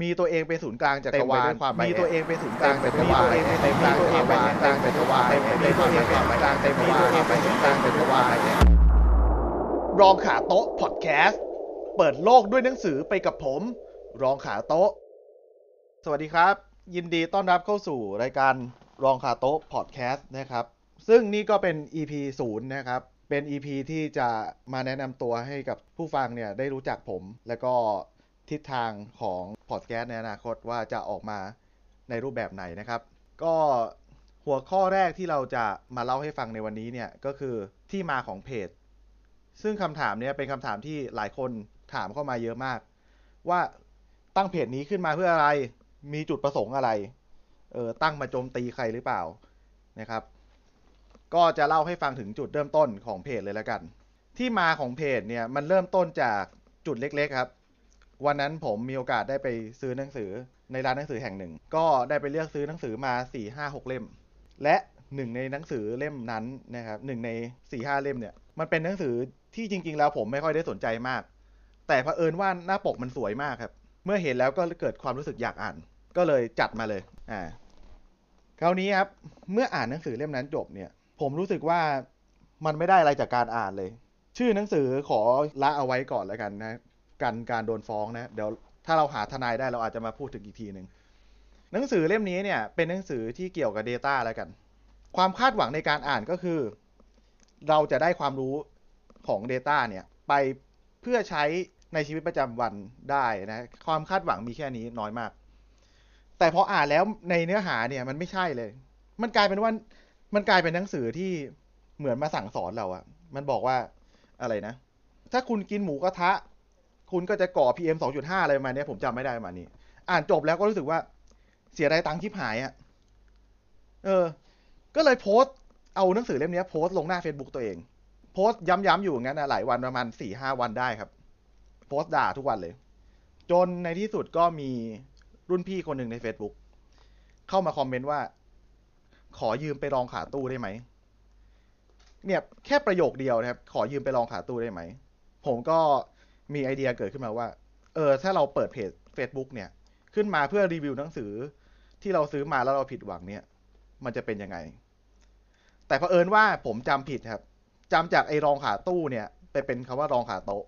มีตัวเองเป็นศูนย์กลางจักรวาลเต็มไปด้วยความมีตัวเองเป็นศูนย์กลางเต็จัมกไปรด้วยวาลความมีตัวเองเป็นศูนย์กลางจักรวาลเต็มไปด้วยความมีตัวเองเป็นศูนย์กลางจักรวาลมีตัวเองเป็นศูนย์กลางจักรวาลรองขาโต๊ะพอดแคสต์เปิดโลกด้วยหนังสือไปกับผม รองขาโต๊ะ สวัสดีครับ ยินดีต้อนรับเข้าสู่รายการรองขาโต๊ะพอดแคสต์นะครับ ซึ่งนี่ก็เป็น EP ศูนย์นะครับเป็น EP ที่จะมาแนะนำตัวให้กับผู้ฟังเนี่ยได้รู้จักผม แล้วก็ ทิศทางของพอดแคสต์ในอนาคตว่าจะออกมาในรูปแบบไหนนะครับ ก็หัวข้อแรกที่เราจะมาเล่าให้ฟังในวันนี้เนี่ยก็คือที่มาของเพจ ซึ่งคำถามเนี้ยเป็นคำถามที่หลายคนถามเข้ามาเยอะมาก ว่าตั้งเพจนี้ขึ้นมาเพื่ออะไร มีจุดประสงค์อะไร เออตั้งมาโจมตีใครหรือเปล่านะครับ ก็จะเล่าให้ฟังถึงจุดเริ่มต้นของเพจเลยแล้วกัน ที่มาของเพจเนี่ยมันเริ่มต้นจากจุดเล็กๆครับ วันนั้นผมมีโอกาสได้ไปซื้อหนังสือในร้านหนังสือแห่งหนึ่ง ก็ได้ไปเลือกซื้อหนังสือมา4ี่ห้าหกเล่ม และหนึ่งในหนังสือเล่มนั้นนะครับหนึ่งใน4ี่ห้าเล่มเนี่ย มันเป็นหนังสือที่จริง ๆ แล้วผมไม่ค่อยได้สนใจมาก แต่เผอิญว่าหน้าปกมันสวยมากครับ เมื่อเห็นแล้วก็เกิดความรู้สึกอยากอ่าน ก็เลยจัดมาเลย อ่า คราวนี้ครับ เมื่ออ่านหนังสือเล่มนั้นจบเนี่ย ผมรู้สึกว่ามันไม่ได้อะไรจากการอ่านเลย ชื่อหนังสือขอละเอาไว้ก่อนแล้วกันนะ กันการโดนฟ้องนะ เดี๋ยวถ้าเราหาทนายได้เราอาจจะมาพูดถึงอีกทีหนึ่งหนังสือเล่มนี้เนี่ยเป็นหนังสือที่เกี่ยวกับ Data แล้วกัน ความคาดหวังในการอ่านก็คือ เราจะได้ความรู้ของ Data เนี่ยไปเพื่อใช้ในชีวิตประจำวันได้นะ ความคาดหวังมีแค่นี้น้อยมาก แต่พออ่านแล้วในเนื้อหาเนี่ยมันไม่ใช่เลย มันกลายเป็นว่ามันกลายเป็นหนังสือที่เหมือนมาสั่งสอนเราอะมันบอกว่าอะไรนะ ถ้าคุณกินหมูกระทะ คุณก็จะก่อ PM 2.5 อะไรประมาณเนี้ยผมจำไม่ได้ประมาณนี้ อ่านจบแล้วก็รู้สึกว่าเสียดายตังค์ที่หายอะเออ ก็เลยโพสต์เอาหนังสือเล่มนี้โพสต์ลงหน้า Facebook ตัวเอง โพสต์ย้ำๆอยู่อย่างนั้นนะหลายวันประมาณสี่ห้าวันได้ครับ โพสต์ด่าทุกวันเลย จนในที่สุดก็มีรุ่นพี่คนหนึ่งใน Facebook เข้ามาคอมเมนต์ว่า ขอยืมไปลองขาตู้ได้ไหม เนี่ย แค่ประโยคเดียวนะครับ ขอยืมไปลองขาตู้ได้ไหม ผมก็ มีไอเดียเกิดขึ้นมาว่า เออ ถ้าเราเปิดเพจ Facebook เนี่ย ขึ้นมาเพื่อรีวิวหนังสือที่เราซื้อมาแล้วเราผิดหวังเนี่ย มันจะเป็นยังไง แต่เผอิญว่าผมจำผิดครับจำจากไอ้รองขาตู้เนี่ย ไปเป็นคำว่ารองขาโต๊ะ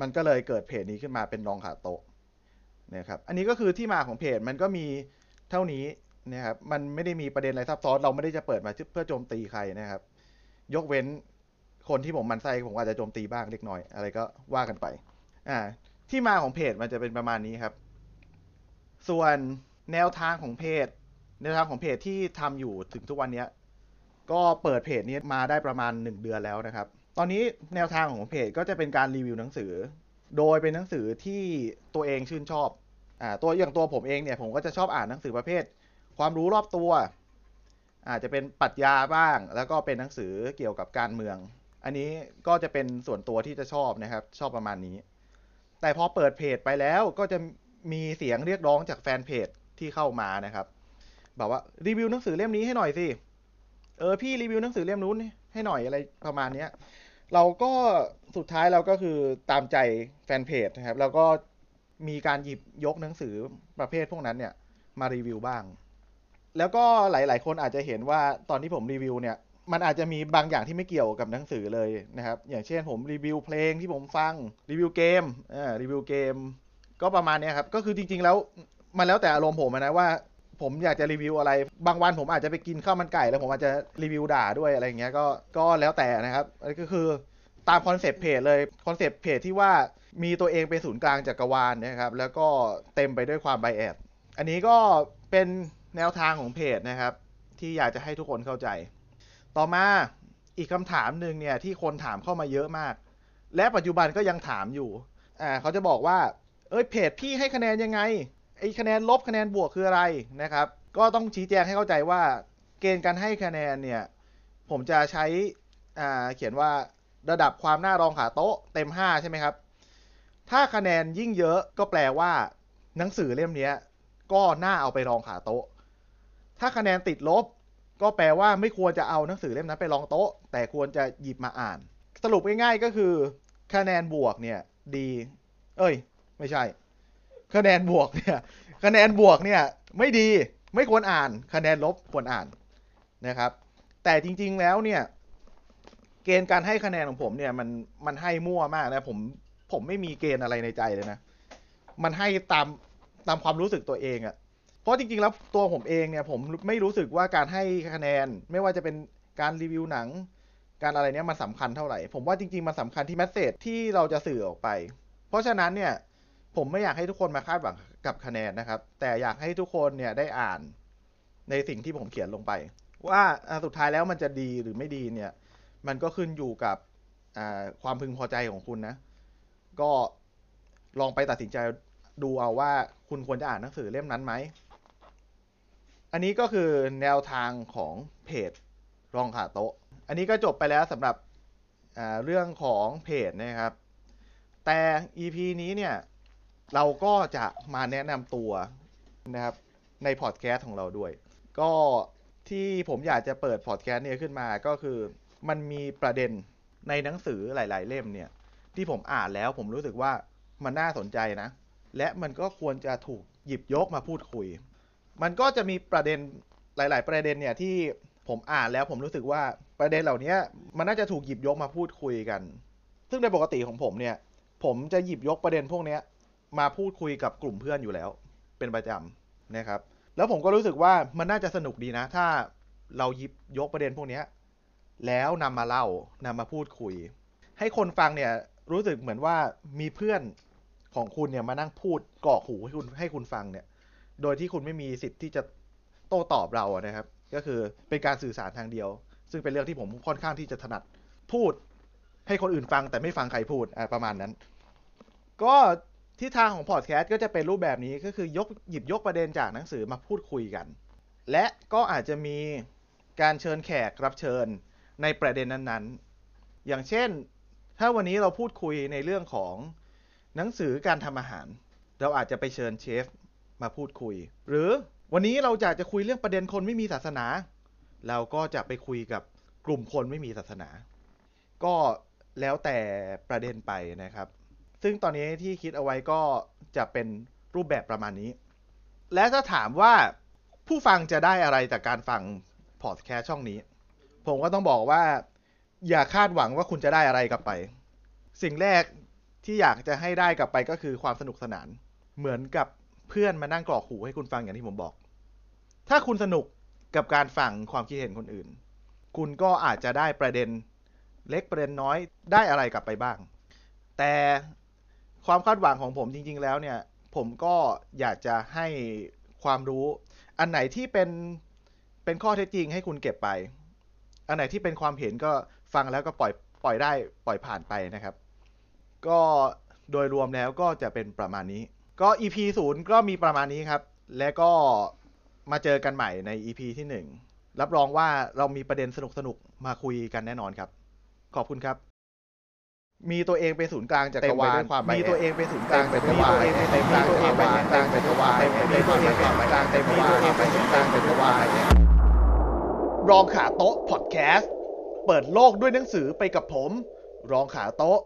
มันก็เลยเกิดเพจนี้ขึ้นมาเป็นรองขาโต๊ะนะครับ อันนี้ก็คือที่มาของเพจมันก็มีเท่านี้นะครับ มันไม่ได้มีประเด็นอะไรซับซ้อน เราไม่ได้จะเปิดมาเพื่อโจมตีใครนะครับ ยกเว้น คนที่ผมมันไส้ผมอาจจะโจมตีบ้างเล็กน้อย อะไรก็ว่ากันไป อ่า ที่มาของเพจมันจะเป็นประมาณนี้ครับ ส่วนแนวทางของเพจ แนวทางของเพจที่ทำอยู่ถึงทุกวันเนี้ย ก็เปิดเพจนี้มาได้ประมาณ 1 เดือนแล้วนะครับ ตอนนี้แนวทางของเพจก็จะเป็นการรีวิวหนังสือ โดยเป็นหนังสือที่ตัวเองชื่นชอบ อ่า ตัวอย่างตัวผมเองเนี่ยผมก็จะชอบอ่านหนังสือประเภท ความรู้รอบตัวอาจจะเป็นปรัชญาบ้าง แล้วก็เป็นหนังสือเกี่ยวกับการเมือง อันนี้ก็จะเป็นส่วนตัวที่จะชอบนะครับ ชอบประมาณนี้ แต่พอเปิดเพจไปแล้วก็จะมีเสียงเรียกร้องจากแฟนเพจที่เข้ามานะครับแบบว่ารีวิวหนังสือเล่มนี้ให้หน่อยสิ เออพี่รีวิวหนังสือเล่มนู้นให้หน่อยอะไรประมาณเนี้ย เราก็สุดท้ายเราก็คือตามใจแฟนเพจนะครับแล้วก็มีการหยิบยกหนังสือประเภทพวกนั้นเนี่ยมารีวิวบ้าง แล้วก็หลาย ๆ คนอาจจะเห็นว่าตอนที่ผมรีวิวเนี่ย มันอาจจะมีบางอย่างที่ไม่เกี่ยวกับหนังสือเลยนะครับ อย่างเช่นผมรีวิวเพลงที่ผมฟังรีวิวเกมอ่ารีวิวเกม ก็ประมาณนี้ครับ ก็คือจริง ๆ แล้วมันแล้วแต่อารมณ์ผมนะว่า ผมอยากจะรีวิวอะไร บางวันผมอาจจะไปกินข้าวมันไก่ แล้วผมอาจจะรีวิวด่าด้วยอะไรอย่างเงี้ยก็ก็แล้วแต่นะครับอันนี้ก็คือตาม concept เพจเลย concept เพจที่ว่ามีตัวเองเป็นศูนย์กลางจักรวาลนะครับ แล้วก็เต็มไปด้วยความ bias อันนี้ก็เป็นแนวทางของเพจนะครับ ที่อยากจะให้ทุกคนเข้าใจ ต่อมาอีกคำถามหนึ่งเนี่ยที่คนถามเข้ามาเยอะมาก และปัจจุบันก็ยังถามอยู่ อ่าเขาจะบอกว่า เอ้ยเพจพี่ให้คะแนนยังไง ไอ้คะแนนลบคะแนนบวกคืออะไรนะครับ ก็ต้องชี้แจงให้เข้าใจว่า เกณฑ์การให้คะแนนเนี่ย ผมจะใช้ อ่า เขียนว่าระดับความน่ารองขาโต๊ะเต็ม 5 ใช่ไหมครับ ถ้าคะแนนยิ่งเยอะก็แปลว่า หนังสือเล่มนี้ก็น่าเอาไปรองขาโต๊ะ ถ้าคะแนนติดลบ ก็แปลว่าไม่ควรจะเอาหนังสือเล่มนั้นไปรองโต๊ะ แต่ควรจะหยิบมาอ่าน สรุปง่ายๆก็คือ คะแนนบวกเนี่ย ดี เอ้ย ไม่ใช่ คะแนนบวกเนี่ย คะแนนบวกเนี่ย ไม่ดีไม่ควรอ่าน คะแนนลบควรอ่านนะครับ แต่จริง ๆแล้วเนี่ย เกณฑ์การให้คะแนนของผมเนี่ย มันมันให้มั่วมากนะผมผมไม่มีเกณฑ์อะไรในใจเลยนะ มันให้ตามตามความรู้สึกตัวเองอะ เพราะจริงๆแล้วตัวผมเองเนี่ยผมไม่รู้สึกว่าการให้คะแนน ไม่ว่าจะเป็นการรีวิวหนัง การอะไรเนี้ยมันสำคัญเท่าไหร่ ผมว่าจริงๆมันสำคัญที่แมสเซจที่เราจะสื่อออกไป เพราะฉะนั้นเนี่ยผมไม่อยากให้ทุกคนมาคาดหวังกับคะแนนนะครับ แต่อยากให้ทุกคนเนี่ยได้อ่านในสิ่งที่ผมเขียนลงไป ว่าสุดท้ายแล้วมันจะดีหรือไม่ดีเนี่ย มันก็ขึ้นอยู่กับความพึงพอใจของคุณนะ ก็ลองไปตัดสินใจดูเอาว่าคุณควรจะอ่านหนังสือเล่มนั้นไหม อันนี้ก็คือแนวทางของเพจรองขาโต๊ะ อันนี้ก็จบไปแล้วสำหรับเรื่องของเพจนะครับ แต่ EP นี้เนี่ย เราก็จะมาแนะนำตัวนะครับในพอดแคสต์ของเราด้วย ก็ที่ผมอยากจะเปิดพอดแคสต์เนี่ยขึ้นมาก็คือ มันมีประเด็นในหนังสือหลาย ๆ เล่มเนี่ย ที่ผมอ่านแล้วผมรู้สึกว่ามันน่าสนใจนะ และมันก็ควรจะถูกหยิบยกมาพูดคุย มันก็จะมีประเด็นหลาย ๆ ประเด็นเนี่ยที่ผมอ่านแล้วผมรู้สึกว่าประเด็นเหล่านี้มันน่าจะถูกหยิบยกมาพูดคุยกัน ซึ่งในปกติของผมเนี่ย ผมจะหยิบยกประเด็นพวกนี้มาพูดคุยกับกลุ่มเพื่อนอยู่แล้ว เป็นประจำนะครับ แล้วผมก็รู้สึกว่ามันน่าจะสนุกดีนะ ถ้าเราหยิบยกประเด็นพวกนี้แล้วนำมาเล่านำมาพูดคุย ให้คนฟังเนี่ยรู้สึกเหมือนว่ามีเพื่อนของคุณเนี่ยมานั่งพูดกอกหูให้คุณให้คุณฟังเนี่ย โดยที่คุณไม่มีสิทธิ์ที่จะโต้ตอบเราอะนะครับ ก็คือเป็นการสื่อสารทางเดียว ซึ่งเป็นเรื่องที่ผมค่อนข้างที่จะถนัดพูดให้คนอื่นฟังแต่ไม่ฟังใครพูดประมาณนั้น ก็ทิศทางของพอดแคสต์ก็จะเป็นรูปแบบนี้ก็คือยกหยิบยกประเด็นจากหนังสือมาพูดคุยกัน และก็อาจจะมีการเชิญแขกรับเชิญในประเด็นนั้นๆ อย่างเช่น ถ้าวันนี้เราพูดคุยในเรื่องของหนังสือการทำอาหาร เราอาจจะไปเชิญเชฟ มาพูดคุย หรือวันนี้เราอยากจะคุยเรื่องประเด็นคนไม่มีศาสนา เราก็จะไปคุยกับกลุ่มคนไม่มีศาสนา ก็แล้วแต่ประเด็นไปนะครับ ซึ่งตอนนี้ที่คิดเอาไว้ก็จะเป็นรูปแบบประมาณนี้ และถ้าถามว่าผู้ฟังจะได้อะไรจากการฟังพอดแคสต์ช่องนี้ ผมก็ต้องบอกว่า อย่าคาดหวังว่าคุณจะได้อะไรกลับไป สิ่งแรกที่อยากจะให้ได้กลับไปก็คือความสนุกสนาน เหมือนกับ เพื่อนมานั่งกรอกหูให้คุณฟังอย่างที่ผมบอก ถ้าคุณสนุกกับการฟังความคิดเห็นคนอื่น คุณก็อาจจะได้ประเด็นเล็กประเด็นน้อยได้อะไรกลับไปบ้าง แต่ความคาดหวังของผมจริง ๆ แล้วเนี่ย ผมก็อยากจะให้ความรู้ อันไหนที่เป็นเป็นข้อเท็จจริงให้คุณเก็บไป อันไหนที่เป็นความเห็นก็ฟังแล้วก็ปล่อยปล่อยได้ปล่อยผ่านไปนะครับ ก็โดยรวมแล้วก็จะเป็นประมาณนี้ ก็ EP ศูนย์ก็มีประมาณนี้ครับ และก็มาเจอกันใหม่ใน EP ที่หนึ่งรับรองว่าเรามีประเด็นสนุกๆมาคุยกันแน่นอนครับ ขอบคุณครับ มีตัวเองเป็นศูนย์กลางจักรวาลมีตัวเองเป็นศูนย์กลางจักรวาลมีตัวเองเป็นศูนย์กลางจักรวาลมีตัวเองเป็นศูนย์กลางจักรวาลมีตัวเองเป็นศูนย์กลางจักรวาลรองขาโต๊ะพอดแคสต์ เปิดโลกด้วยหนังสือไปกับผม รองขาโต๊ะ